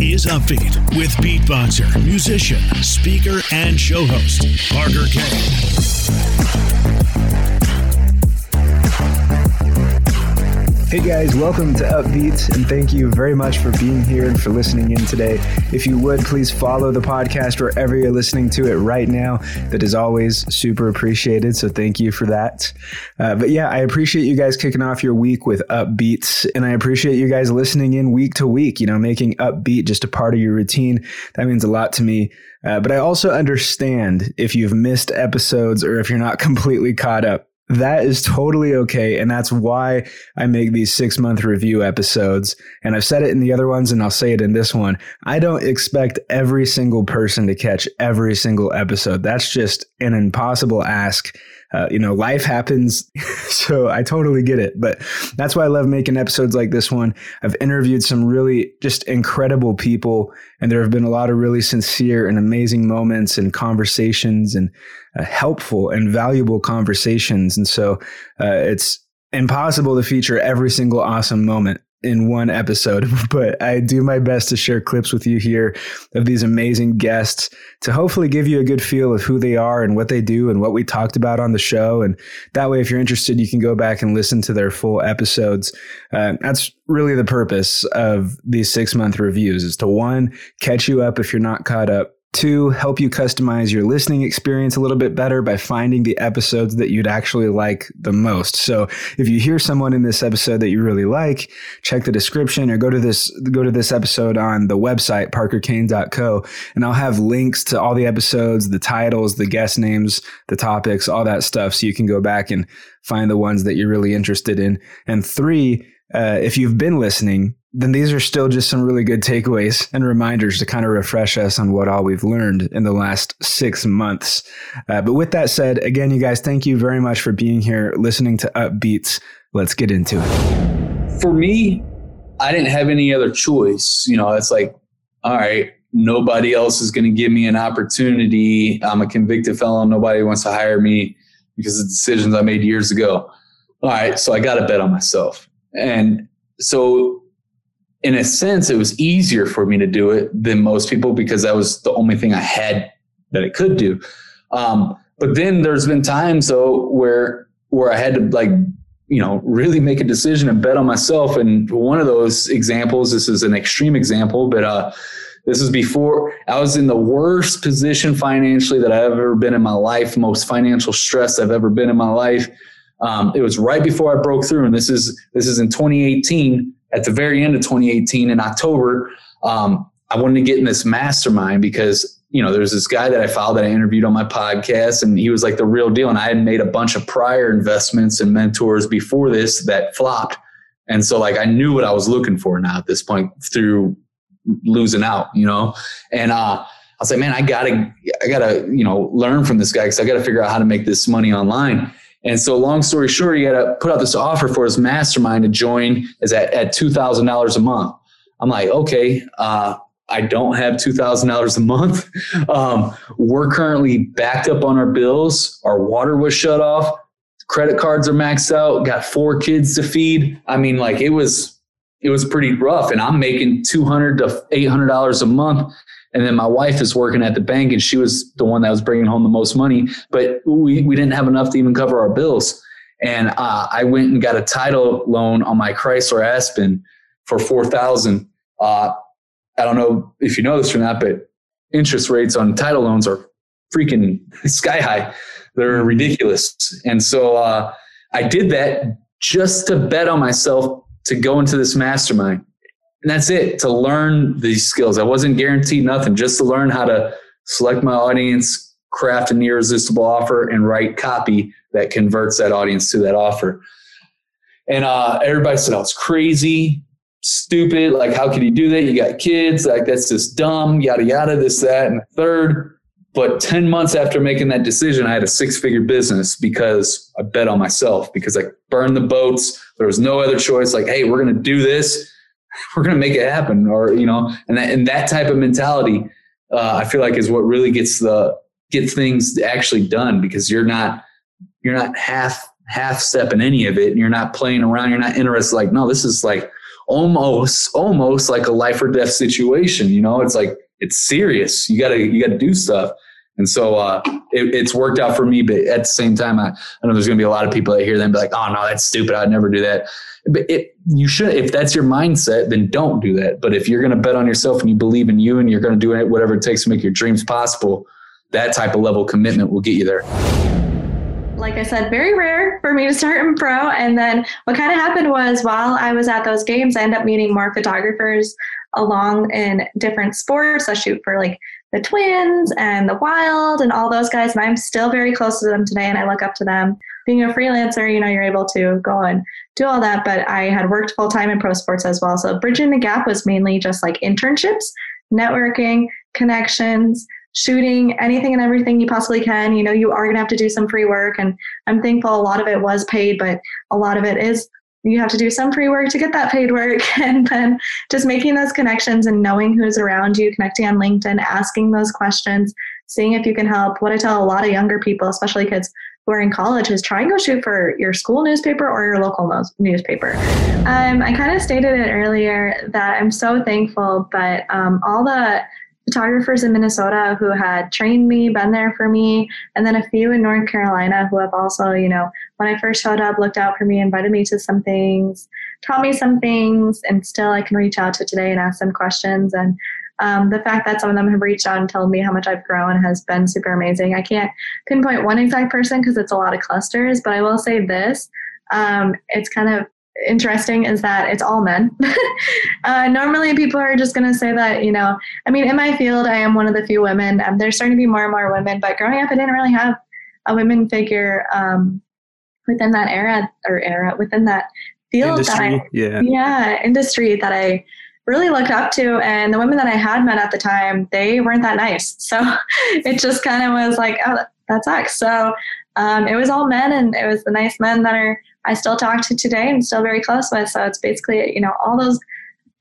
is Upbeat with beatboxer, musician, speaker, and show host, Parker Kane. Hey guys, welcome to Upbeats, and thank you very much for being here and for listening in today. If you would, please follow the podcast wherever you're listening to it right now. That is always super appreciated, so thank you for that. Uh, but yeah, I appreciate you guys kicking off your week with Upbeats, and I appreciate you guys listening in week to week, you know, making Upbeat just a part of your routine. That means a lot to me. Uh, but I also understand if you've missed episodes or if you're not completely caught up that is totally okay. And that's why I make these six month review episodes. And I've said it in the other ones and I'll say it in this one. I don't expect every single person to catch every single episode. That's just an impossible ask uh, you know, life happens. so I totally get it. But that's why I love making episodes like this one. I've interviewed some really just incredible people, and there have been a lot of really sincere and amazing moments and conversations and uh, helpful and valuable conversations. And so uh, it's impossible to feature every single awesome moment in one episode, but I do my best to share clips with you here of these amazing guests to hopefully give you a good feel of who they are and what they do and what we talked about on the show. And that way, if you're interested, you can go back and listen to their full episodes. Uh, that's really the purpose of these six month reviews is to one, catch you up if you're not caught up Two, help you customize your listening experience a little bit better by finding the episodes that you'd actually like the most. So if you hear someone in this episode that you really like, check the description or go to this go to this episode on the website parkerkane.co and I'll have links to all the episodes, the titles, the guest names, the topics, all that stuff so you can go back and find the ones that you're really interested in. And three, uh, if you've been listening, then these are still just some really good takeaways and reminders to kind of refresh us on what all we've learned in the last six months. Uh, but with that said, again, you guys, thank you very much for being here, listening to Upbeats. Let's get into it. For me, I didn't have any other choice. You know, it's like, all right, nobody else is going to give me an opportunity. I'm a convicted felon. Nobody wants to hire me because of decisions I made years ago. All right, so I got to bet on myself. And so in a sense, it was easier for me to do it than most people because that was the only thing I had that I could do. Um, but then there's been times though where where I had to like you know really make a decision and bet on myself. And one of those examples, this is an extreme example, but uh, this is before I was in the worst position financially that I've ever been in my life, most financial stress I've ever been in my life. Um, it was right before I broke through, and this is this is in 2018 at the very end of 2018 in October, um, I wanted to get in this mastermind because, you know, there's this guy that I followed that I interviewed on my podcast and he was like the real deal. And I had made a bunch of prior investments and mentors before this that flopped. And so like I knew what I was looking for now at this point through losing out, you know? And, uh, I was like, man, I gotta, I gotta, you know, learn from this guy because I gotta figure out how to make this money online. And so, long story short, he had to put out this offer for his mastermind to join is at, at $2,000 a month. I'm like, okay, uh, I don't have $2,000 a month. Um, we're currently backed up on our bills. Our water was shut off. Credit cards are maxed out. Got four kids to feed. I mean, like it was, it was pretty rough. And I'm making 200 to $800 a month and then my wife is working at the bank and she was the one that was bringing home the most money, but we, we didn't have enough to even cover our bills. And uh, I went and got a title loan on my Chrysler Aspen for 4000 uh, I don't know if you know this or not, but interest rates on title loans are freaking sky high. They're ridiculous. And so uh, I did that just to bet on myself to go into this mastermind and that's it to learn these skills. I wasn't guaranteed nothing, just to learn how to select my audience, craft an irresistible offer, and write copy that converts that audience to that offer. And uh, everybody said, "Oh, it's crazy, stupid. Like, how could you do that? You got kids. Like, that's just dumb. Yada yada. This, that, and the third. But 10 months after making that decision, I had a six figure business because I bet on myself, because I burned the boats. There was no other choice. Like, hey, we're going to do this we're going to make it happen or you know and that, and that type of mentality uh, i feel like is what really gets the get things actually done because you're not you're not half half stepping any of it and you're not playing around you're not interested like no this is like almost almost like a life or death situation. You know, it's like it's serious. You gotta you gotta do stuff. And so uh, it, it's worked out for me, but at the same time, I, I know there's going to be a lot of people that hear them be like, "Oh no, that's stupid. I'd never do that." But it, you should, if that's your mindset, then don't do that. But if you're going to bet on yourself and you believe in you and you're going to do it, whatever it takes to make your dreams possible, that type of level of commitment will get you there like I said, very rare for me to start in pro. And then what kind of happened was while I was at those games, I ended up meeting more photographers along in different sports. I shoot for like the Twins and the Wild and all those guys. And I'm still very close to them today and I look up to them. Being a freelancer, you know, you're able to go and do all that. But I had worked full time in pro sports as well. So bridging the gap was mainly just like internships, networking, connections shooting anything and everything you possibly can. You know, you are going to have to do some free work. And I'm thankful a lot of it was paid, but a lot of it is you have to do some free work to get that paid work. And then just making those connections and knowing who's around you, connecting on LinkedIn, asking those questions, seeing if you can help. What I tell a lot of younger people, especially kids who are in college, is try and go shoot for your school newspaper or your local newspaper. Um, I kind of stated it earlier that I'm so thankful, but um, all the photographers in Minnesota who had trained me, been there for me, and then a few in North Carolina who have also, you know, when I first showed up, looked out for me, invited me to some things, taught me some things, and still I can reach out to today and ask them questions. And um, the fact that some of them have reached out and told me how much I've grown has been super amazing. I can't pinpoint one exact person because it's a lot of clusters, but I will say this. Um, it's kind of interesting is that it's all men. uh, normally, people are just going to say that, you know, I mean, in my field, I am one of the few women. Um, there's starting to be more and more women, but growing up, I didn't really have a women figure um, within that era or era within that field industry, that I, yeah, yeah, industry that I really looked up to. And the women that I had met at the time, they weren't that nice. So it just kind of was like, oh, that sucks. So um, it was all men, and it was the nice men that are I still talk to today and still very close with. So it's basically, you know, all those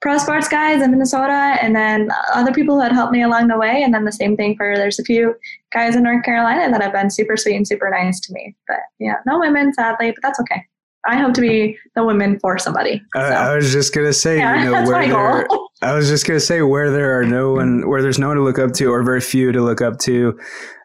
pro sports guys in Minnesota and then other people who had helped me along the way. And then the same thing for there's a few guys in North Carolina that have been super sweet and super nice to me. But yeah, no women sadly, but that's okay. I hope to be the woman for somebody. So. I, I was just gonna say, yeah, you know, where there, I was just gonna say where there are no one, where there's no one to look up to, or very few to look up to.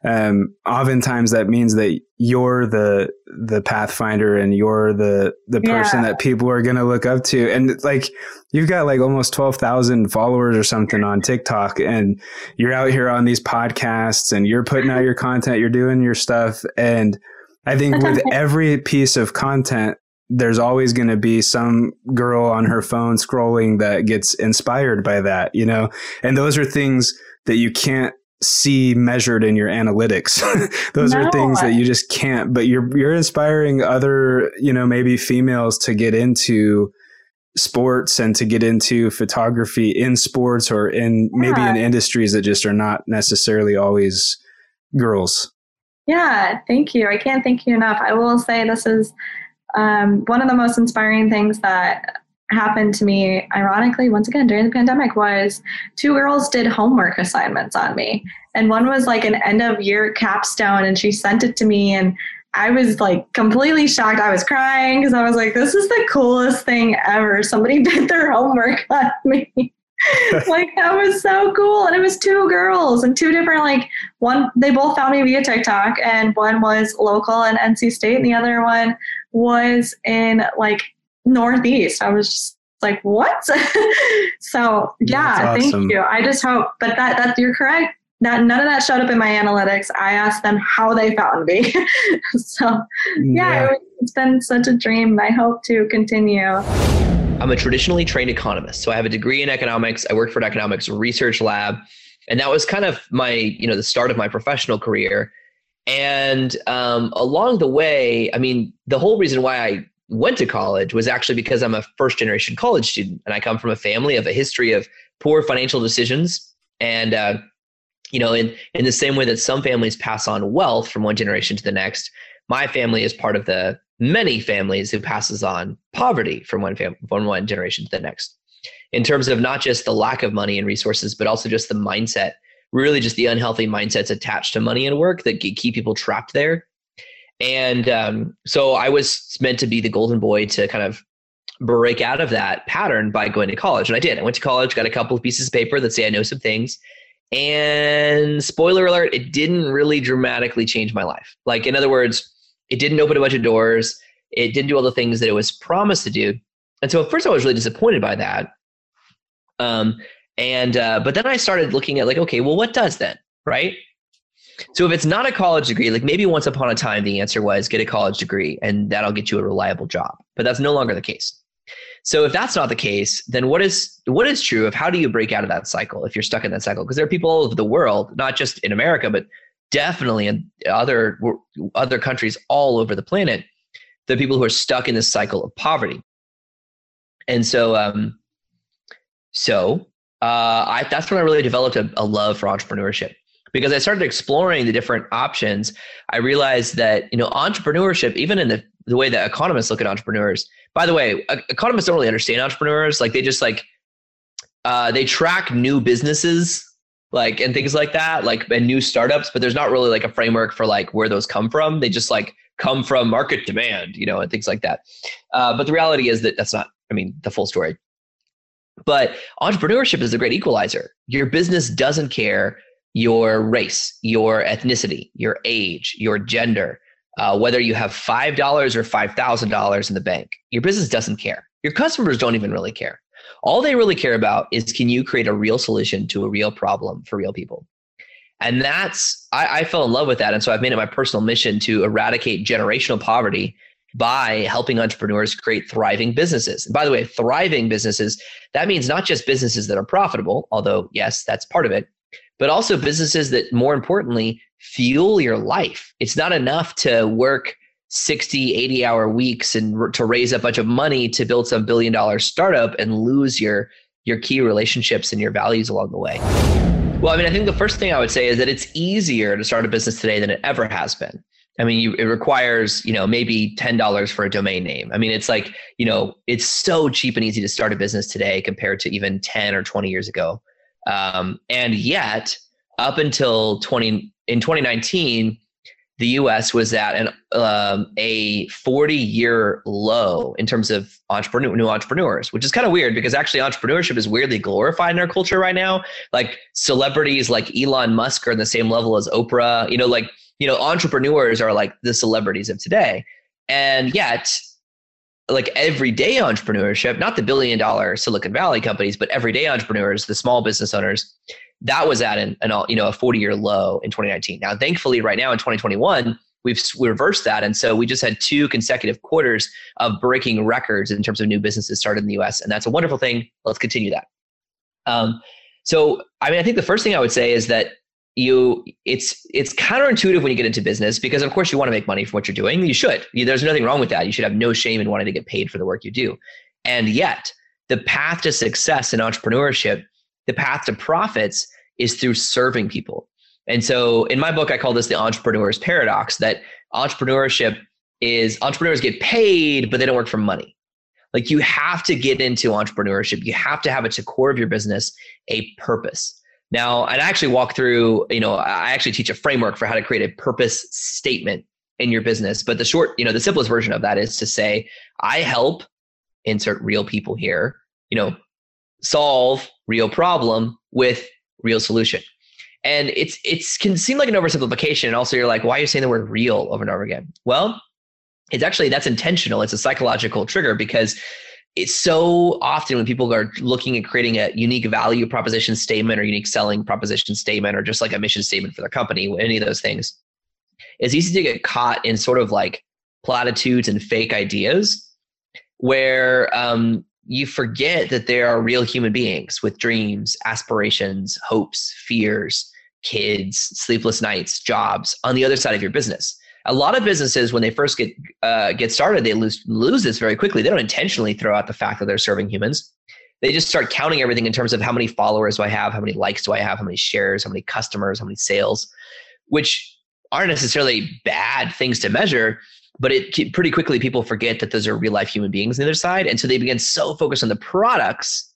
Um, oftentimes that means that you're the the pathfinder and you're the the person yeah. that people are gonna look up to. And like you've got like almost twelve thousand followers or something on TikTok, and you're out here on these podcasts, and you're putting out your content, you're doing your stuff, and I think with every piece of content there's always going to be some girl on her phone scrolling that gets inspired by that, you know? And those are things that you can't see measured in your analytics. those no. are things that you just can't, but you're you're inspiring other, you know, maybe females to get into sports and to get into photography in sports or in yeah. maybe in industries that just are not necessarily always girls. Yeah, thank you. I can't thank you enough. I will say this is um, one of the most inspiring things that happened to me, ironically, once again during the pandemic, was two girls did homework assignments on me. And one was like an end of year capstone, and she sent it to me. And I was like completely shocked. I was crying because I was like, this is the coolest thing ever. Somebody did their homework on me. like that was so cool and it was two girls and two different like one they both found me via tiktok and one was local in nc state and the other one was in like northeast i was just like what so yeah awesome. thank you i just hope but that that you're correct that none of that showed up in my analytics i asked them how they found me so yeah, yeah. it's been such a dream i hope to continue I'm a traditionally trained economist. So I have a degree in economics. I worked for an economics research lab. And that was kind of my, you know, the start of my professional career. And um, along the way, I mean, the whole reason why I went to college was actually because I'm a first generation college student and I come from a family of a history of poor financial decisions. And, uh, you know, in, in the same way that some families pass on wealth from one generation to the next, my family is part of the many families who passes on poverty from one fam- from one generation to the next in terms of not just the lack of money and resources but also just the mindset really just the unhealthy mindsets attached to money and work that keep people trapped there and um, so i was meant to be the golden boy to kind of break out of that pattern by going to college. And I did. I went to college, got a couple of pieces of paper that say I know some things. And spoiler alert, it didn't really dramatically change my life. Like, in other words, it didn't open a bunch of doors. It didn't do all the things that it was promised to do. And so at first I was really disappointed by that. Um, and uh, but then I started looking at like, okay, well, what does then, right? So if it's not a college degree, like maybe once upon a time the answer was get a college degree and that'll get you a reliable job. But that's no longer the case. So if that's not the case, then what is what is true of how do you break out of that cycle if you're stuck in that cycle? Because there are people all over the world, not just in America, but definitely in other other countries all over the planet, the people who are stuck in this cycle of poverty. And so um so uh, I, that's when I really developed a, a love for entrepreneurship because I started exploring the different options. I realized that you know entrepreneurship, even in the the way that economists look at entrepreneurs. By the way, economists don't really understand entrepreneurs. Like they just like uh, they track new businesses like and things like that, like and new startups. But there's not really like a framework for like where those come from. They just like come from market demand, you know, and things like that. Uh, but the reality is that that's not. I mean, the full story. But entrepreneurship is a great equalizer. Your business doesn't care your race, your ethnicity, your age, your gender, uh, whether you have $5 or $5,000 in the bank. Your business doesn't care. Your customers don't even really care. All they really care about is can you create a real solution to a real problem for real people? And that's, I, I fell in love with that. And so I've made it my personal mission to eradicate generational poverty by helping entrepreneurs create thriving businesses. And by the way, thriving businesses, that means not just businesses that are profitable, although, yes, that's part of it, but also businesses that more importantly fuel your life. It's not enough to work 60, 80 hour weeks and to raise a bunch of money to build some billion dollar startup and lose your your key relationships and your values along the way. Well, I mean, I think the first thing I would say is that it's easier to start a business today than it ever has been. I mean, you, it requires, you know, maybe $10 for a domain name. I mean, it's like, you know, it's so cheap and easy to start a business today compared to even 10 or 20 years ago. Um, and yet, up until 20 in 2019, the U.S. was at an um, a 40 year low in terms of entrepreneur new entrepreneurs, which is kind of weird because actually entrepreneurship is weirdly glorified in our culture right now. Like celebrities like Elon Musk are in the same level as Oprah. You know, like you know, entrepreneurs are like the celebrities of today. And yet, like everyday entrepreneurship, not the billion dollar Silicon Valley companies, but everyday entrepreneurs, the small business owners, that was at an, an you know a 40 year low in 2019. Now, thankfully, right now in 2021, we've we reversed that, and so we just had two consecutive quarters of breaking records in terms of new businesses started in the U.S., and that's a wonderful thing. Let's continue that. Um, so, I mean, I think the first thing I would say is that you it's it's counterintuitive when you get into business because of course you want to make money from what you're doing. You should. There's nothing wrong with that. You should have no shame in wanting to get paid for the work you do. And yet the path to success in entrepreneurship the path to profits is through serving people. And so in my book i call this the entrepreneur's paradox that entrepreneurship is entrepreneurs get paid but they don't work for money. Like you have to get into entrepreneurship. You have to have at the core of your business a purpose now, and I actually walk through, you know, I actually teach a framework for how to create a purpose statement in your business. But the short, you know, the simplest version of that is to say, I help insert real people here, you know, solve real problem with real solution. And it's it's can seem like an oversimplification. And also you're like, why are you saying the word real over and over again? Well, it's actually that's intentional. It's a psychological trigger because it's so often when people are looking at creating a unique value proposition statement or unique selling proposition statement or just like a mission statement for their company, any of those things, it's easy to get caught in sort of like platitudes and fake ideas where um, you forget that there are real human beings with dreams, aspirations, hopes, fears, kids, sleepless nights, jobs on the other side of your business a lot of businesses when they first get uh, get started they lose lose this very quickly. They don't intentionally throw out the fact that they're serving humans. They just start counting everything in terms of how many followers do i have how many likes do i have how many shares how many customers how many sales which aren't necessarily bad things to measure but it pretty quickly people forget that those are real life human beings on the other side. And so they begin so focused on the products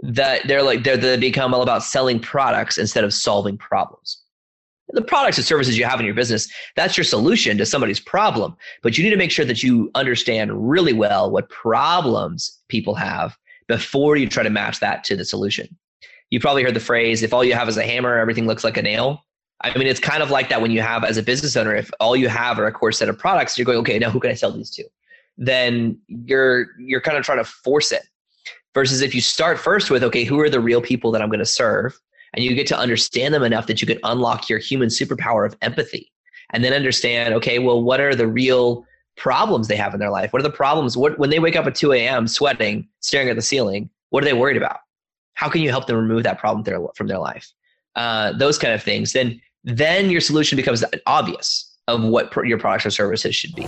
that they're like they're, they become all about selling products instead of solving problems the products and services you have in your business, that's your solution to somebody's problem. But you need to make sure that you understand really well what problems people have before you try to match that to the solution. You probably heard the phrase, if all you have is a hammer, everything looks like a nail. I mean, it's kind of like that when you have, as a business owner, if all you have are a core set of products, you're going, okay, now who can I sell these to? Then you're you're kind of trying to force it. Versus if you start first with, okay, who are the real people that I'm going to serve? And you get to understand them enough that you can unlock your human superpower of empathy and then understand, okay, well, what are the real problems they have in their life? What are the problems? What when they wake up at 2 a.m. sweating, staring at the ceiling, what are they worried about? How can you help them remove that problem their, from their life? Uh, those kind of things. Then then your solution becomes obvious of what your products or services should be.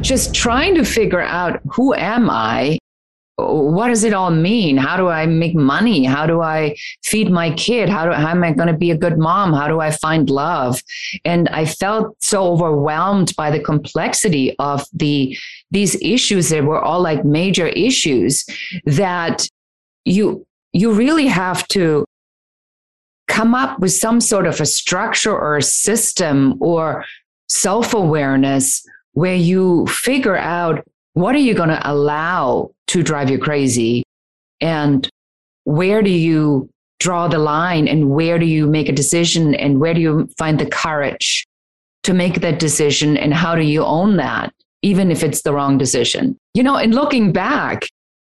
Just trying to figure out who am I what does it all mean? How do I make money? How do I feed my kid? How, do, how am I going to be a good mom? How do I find love? And I felt so overwhelmed by the complexity of the these issues that were all like major issues that you you really have to come up with some sort of a structure or a system or self-awareness where you figure out what are you going to allow to drive you crazy? And where do you draw the line and where do you make a decision and where do you find the courage to make that decision and how do you own that, even if it's the wrong decision? You know, and looking back,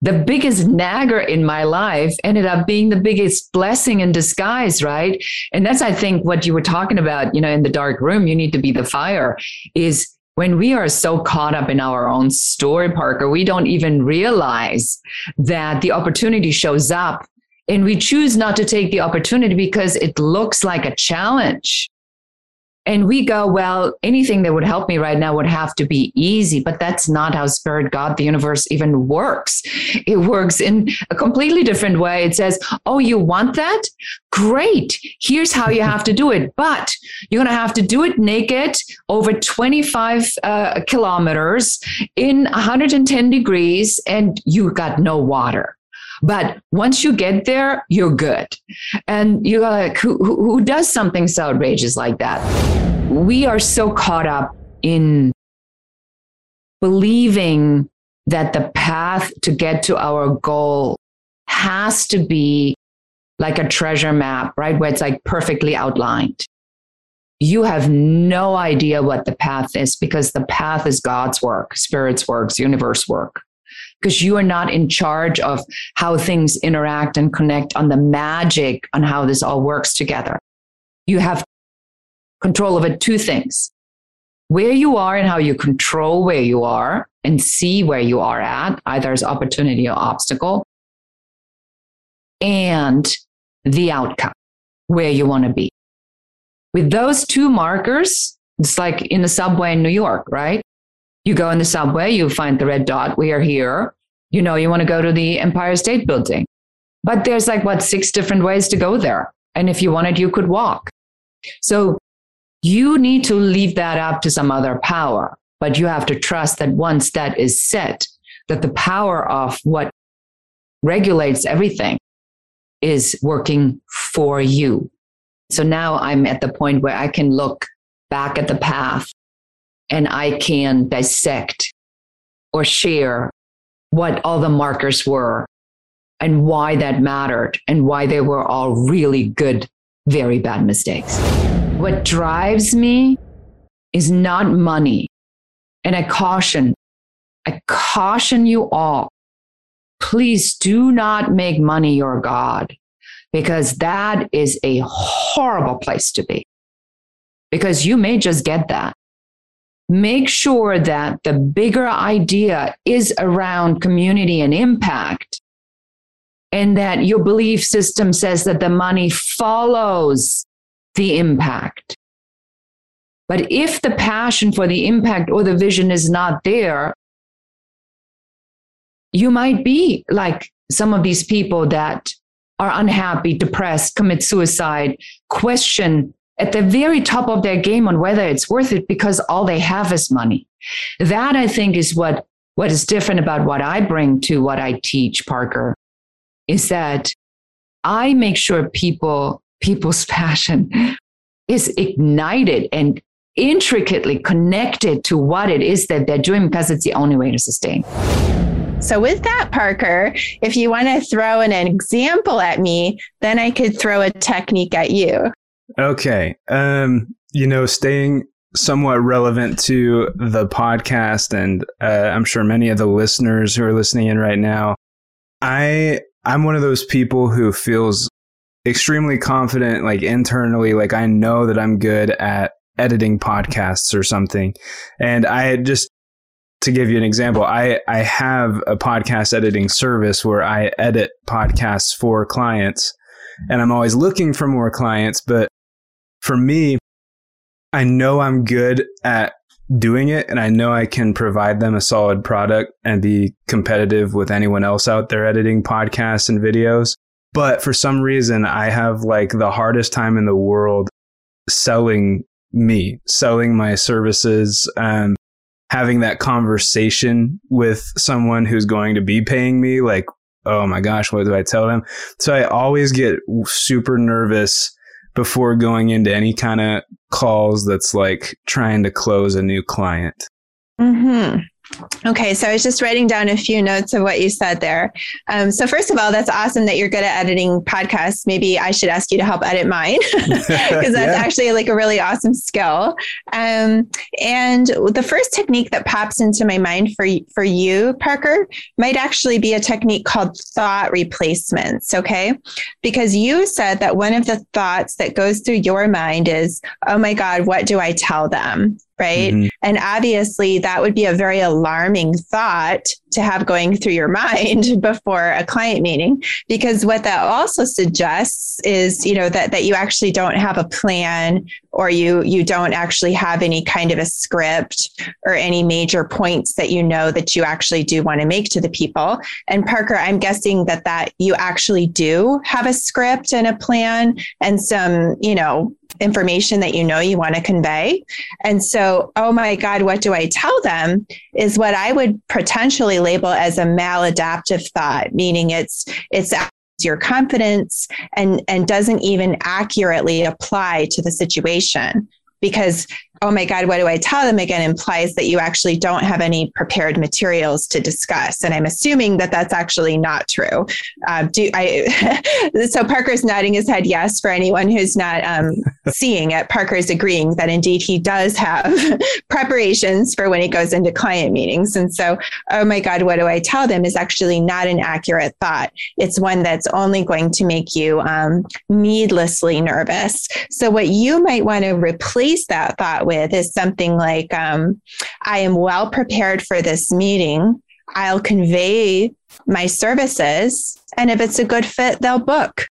the biggest nagger in my life ended up being the biggest blessing in disguise, right? And that's, I think, what you were talking about, you know, in the dark room, you need to be the fire is when we are so caught up in our own story, Parker, we don't even realize that the opportunity shows up and we choose not to take the opportunity because it looks like a challenge. And we go, well, anything that would help me right now would have to be easy. But that's not how Spirit, God, the universe even works. It works in a completely different way. It says, oh, you want that? Great. Here's how you have to do it. But you're going to have to do it naked over 25 uh, kilometers in 110 degrees, and you got no water. But once you get there, you're good. And you're like, who, who does something so outrageous like that? We are so caught up in believing that the path to get to our goal has to be like a treasure map, right? Where it's like perfectly outlined. You have no idea what the path is because the path is God's work, Spirit's works, universe work because you are not in charge of how things interact and connect on the magic on how this all works together. You have control over two things where you are and how you control where you are and see where you are at, either as opportunity or obstacle, and the outcome, where you want to be. With those two markers, it's like in the subway in New York, right? You go in the subway, you find the red dot, we are here. You know, you want to go to the Empire State Building. But there's like, what, six different ways to go there. And if you wanted, you could walk. So you need to leave that up to some other power. But you have to trust that once that is set, that the power of what regulates everything is working for you. So now I'm at the point where I can look back at the path and I can dissect or share what all the markers were and why that mattered and why they were all really good, very bad mistakes. What drives me is not money. And I caution, I caution you all, please do not make money your God because that is a horrible place to be because you may just get that make sure that the bigger idea is around community and impact and that your belief system says that the money follows the impact. But if the passion for the impact or the vision is not there, you might be like some of these people that are unhappy, depressed, commit suicide, question at the very top of their game on whether it's worth it because all they have is money. That I think is what, what is different about what I bring to what I teach, Parker, is that I make sure people, people's passion is ignited and intricately connected to what it is that they're doing because it's the only way to sustain. So, with that, Parker, if you want to throw an example at me, then I could throw a technique at you. Okay. Um, you know, staying somewhat relevant to the podcast, and uh, I'm sure many of the listeners who are listening in right now, I I'm one of those people who feels extremely confident, like internally, like I know that I'm good at editing podcasts or something. And I just to give you an example, I, I have a podcast editing service where I edit podcasts for clients and I'm always looking for more clients. But for me, I know I'm good at doing it and I know I can provide them a solid product and be competitive with anyone else out there editing podcasts and videos. But for some reason, I have like the hardest time in the world selling me, selling my services, and having that conversation with someone who's going to be paying me. Like, oh my gosh, what do I tell them? So I always get super nervous before going into any kind of calls that's like trying to close a new client. Mm-hmm. Okay, so I was just writing down a few notes of what you said there. Um, so first of all, that's awesome that you're good at editing podcasts. Maybe I should ask you to help edit mine because that's yeah. actually like a really awesome skill. Um, and the first technique that pops into my mind for for you, Parker, might actually be a technique called thought replacements. Okay, because you said that one of the thoughts that goes through your mind is, "Oh my God, what do I tell them?" Right? Mm-hmm. And obviously, that would be a very alarming thought to have going through your mind before a client meeting, because what that also suggests is, you know, that that you actually don't have a plan or you you don't actually have any kind of a script or any major points that you know that you actually do want to make to the people. And Parker, I'm guessing that that you actually do have a script and a plan and some, you know, information that you know you want to convey. And so, oh my God, what do I tell them is what I would potentially label as a maladaptive thought, meaning it's it's your confidence and and doesn't even accurately apply to the situation because oh my God, what do I tell them again implies that you actually don't have any prepared materials to discuss. And I'm assuming that that's actually not true. Uh, do I, so Parker's nodding his head yes for anyone who's not um, seeing it. Parker's agreeing that indeed he does have preparations for when he goes into client meetings. And so, oh my God, what do I tell them is actually not an accurate thought. It's one that's only going to make you um, needlessly nervous. So what you might want to replace that thought with is something like um, I am well prepared for this meeting. I'll convey my services. And if it's a good fit, they'll book.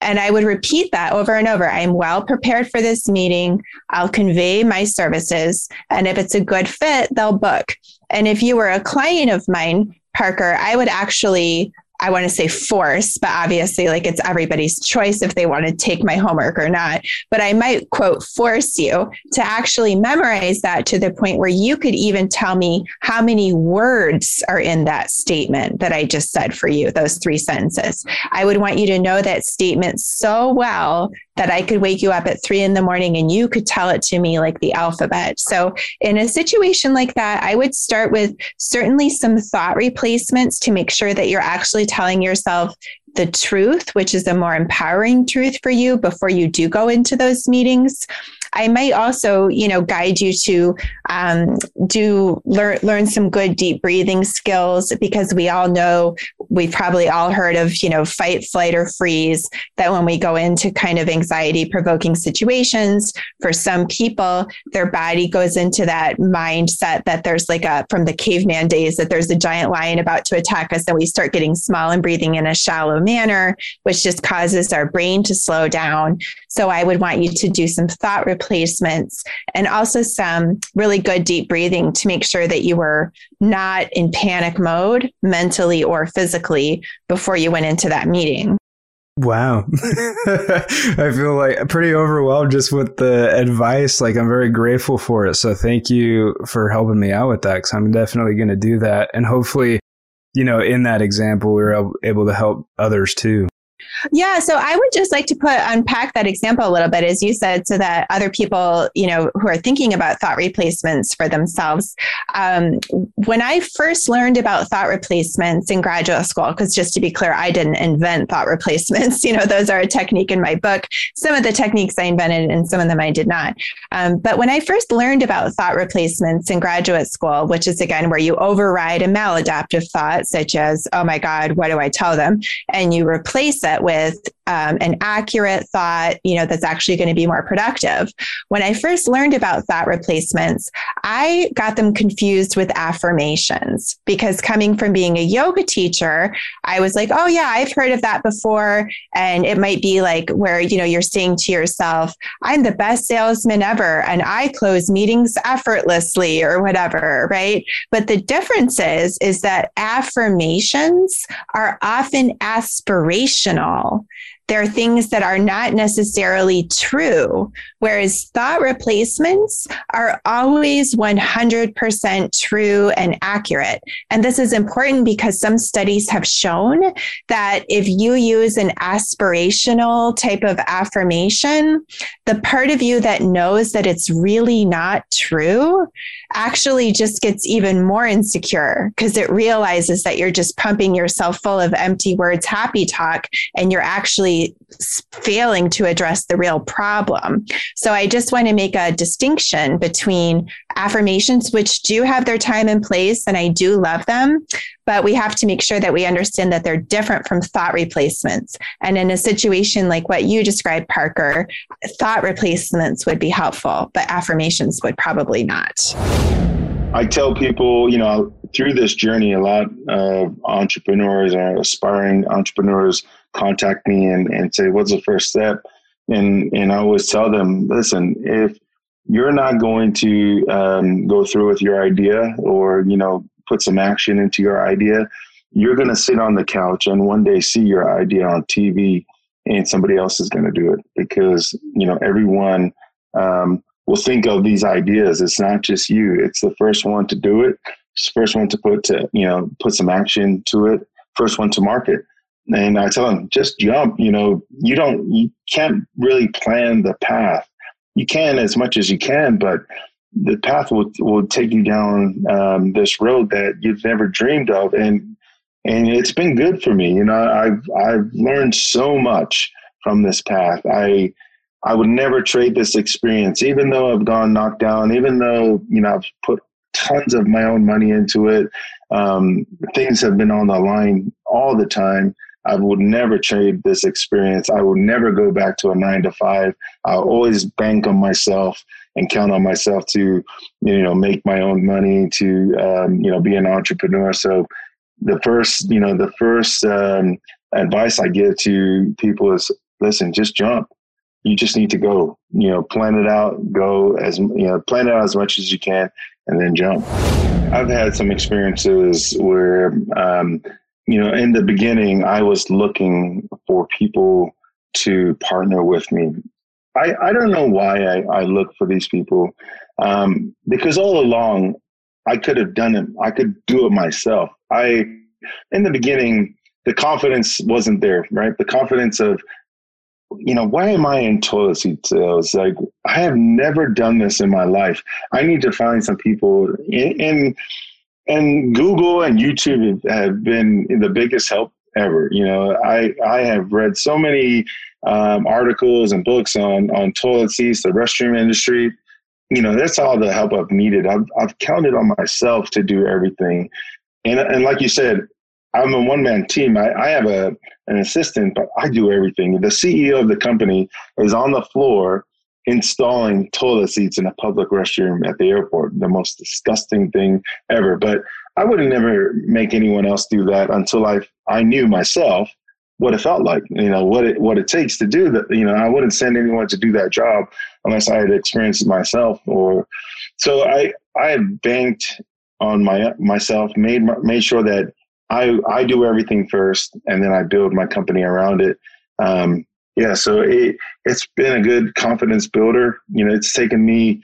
And I would repeat that over and over. I'm well prepared for this meeting. I'll convey my services. And if it's a good fit, they'll book. And if you were a client of mine, Parker, I would actually I want to say force, but obviously, like it's everybody's choice if they want to take my homework or not. But I might quote force you to actually memorize that to the point where you could even tell me how many words are in that statement that I just said for you, those three sentences. I would want you to know that statement so well that I could wake you up at three in the morning and you could tell it to me like the alphabet. So, in a situation like that, I would start with certainly some thought replacements to make sure that you're actually telling yourself the truth, which is a more empowering truth for you before you do go into those meetings. I might also, you know, guide you to um, do learn learn some good deep breathing skills because we all know we've probably all heard of, you know, fight, flight, or freeze. That when we go into kind of anxiety provoking situations, for some people, their body goes into that mindset that there's like a from the caveman days that there's a giant lion about to attack us, and we start getting small and breathing in a shallow manner, which just causes our brain to slow down. So I would want you to do some thought replacements and also some really good deep breathing to make sure that you were not in panic mode mentally or physically before you went into that meeting. Wow. I feel like pretty overwhelmed just with the advice. Like, I'm very grateful for it. So, thank you for helping me out with that because I'm definitely going to do that. And hopefully, you know, in that example, we were able to help others too. Yeah, so I would just like to put unpack that example a little bit, as you said, so that other people, you know, who are thinking about thought replacements for themselves. Um, when I first learned about thought replacements in graduate school, because just to be clear, I didn't invent thought replacements. You know, those are a technique in my book. Some of the techniques I invented, and some of them I did not. Um, but when I first learned about thought replacements in graduate school, which is again where you override a maladaptive thought, such as, "Oh my God, what do I tell them?" and you replace it with with um, an accurate thought, you know, that's actually going to be more productive. When I first learned about thought replacements, I got them confused with affirmations because coming from being a yoga teacher, I was like, oh, yeah, I've heard of that before. And it might be like where, you know, you're saying to yourself, I'm the best salesman ever and I close meetings effortlessly or whatever, right? But the difference is, is that affirmations are often aspirational there are things that are not necessarily true, whereas thought replacements are always 100% true and accurate. And this is important because some studies have shown that if you use an aspirational type of affirmation, the part of you that knows that it's really not true actually just gets even more insecure because it realizes that you're just pumping yourself full of empty words, happy talk, and you're actually failing to address the real problem. So I just want to make a distinction between affirmations, which do have their time and place, and I do love them, but we have to make sure that we understand that they're different from thought replacements. And in a situation like what you described, Parker, thought replacements would be helpful, but affirmations would probably not. I tell people, you know, through this journey, a lot of entrepreneurs or aspiring entrepreneurs contact me and, and say, what's the first step? And, and I always tell them, listen, if you're not going to um, go through with your idea or, you know, put some action into your idea, you're going to sit on the couch and one day see your idea on TV and somebody else is going to do it because, you know, everyone, um, will think of these ideas. It's not just you. It's the first one to do it. It's the first one to put to you know put some action to it. First one to market. And I tell them just jump. You know you don't you can't really plan the path. You can as much as you can, but the path will will take you down um, this road that you've never dreamed of. And and it's been good for me. You know I've I've learned so much from this path. I I would never trade this experience, even though I've gone knocked down, even though, you know, I've put tons of my own money into it. Um, things have been on the line all the time. I would never trade this experience. I would never go back to a nine to five. I'll always bank on myself and count on myself to, you know, make my own money, to, um, you know, be an entrepreneur. So the first, you know, the first um, advice I give to people is, listen, just jump you just need to go, you know, plan it out, go as, you know, plan it out as much as you can and then jump. I've had some experiences where, um, you know, in the beginning, I was looking for people to partner with me. I, I don't know why I, I look for these people um, because all along I could have done it. I could do it myself. I, in the beginning, the confidence wasn't there, right? The confidence of you know, why am I in toilet seat sales? Like, I have never done this in my life. I need to find some people in, in and Google and YouTube have been the biggest help ever. You know, I I have read so many um, articles and books on on toilet seats, the restroom industry. You know, that's all the help I've needed. I've I've counted on myself to do everything, and and like you said, I'm a one man team. I, I have a an assistant, but I do everything. The CEO of the company is on the floor installing toilet seats in a public restroom at the airport. The most disgusting thing ever. But I would never make anyone else do that until I I knew myself what it felt like. You know what it what it takes to do that. You know I wouldn't send anyone to do that job unless I had experienced it myself. Or so I I banked on my myself, made made sure that I I do everything first, and then I build my company around it. Um, yeah, so it it's been a good confidence builder. You know, it's taken me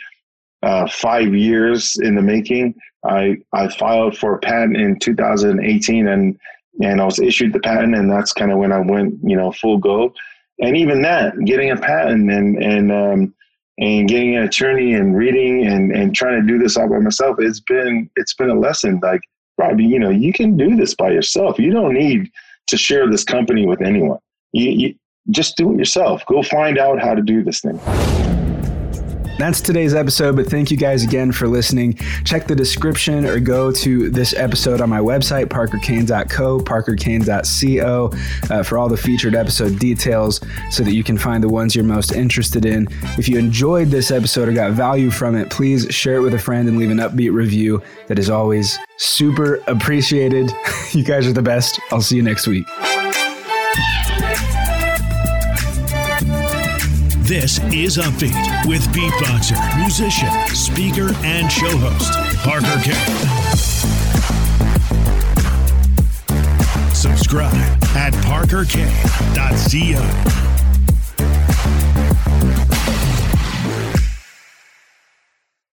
uh, five years in the making. I I filed for a patent in 2018, and and I was issued the patent, and that's kind of when I went, you know, full go. And even that, getting a patent and and um, and getting an attorney and reading and and trying to do this all by myself, it's been it's been a lesson. Like, Robbie, you know, you can do this by yourself. You don't need to share this company with anyone. You, you just do it yourself. Go find out how to do this thing. That's today's episode, but thank you guys again for listening. Check the description or go to this episode on my website, parkerkane.co, parkerkane.co, uh, for all the featured episode details so that you can find the ones you're most interested in. If you enjoyed this episode or got value from it, please share it with a friend and leave an upbeat review. That is always super appreciated. you guys are the best. I'll see you next week. This is Upbeat with beatboxer, musician, speaker, and show host, Parker Kane. Subscribe at parkerkane.co.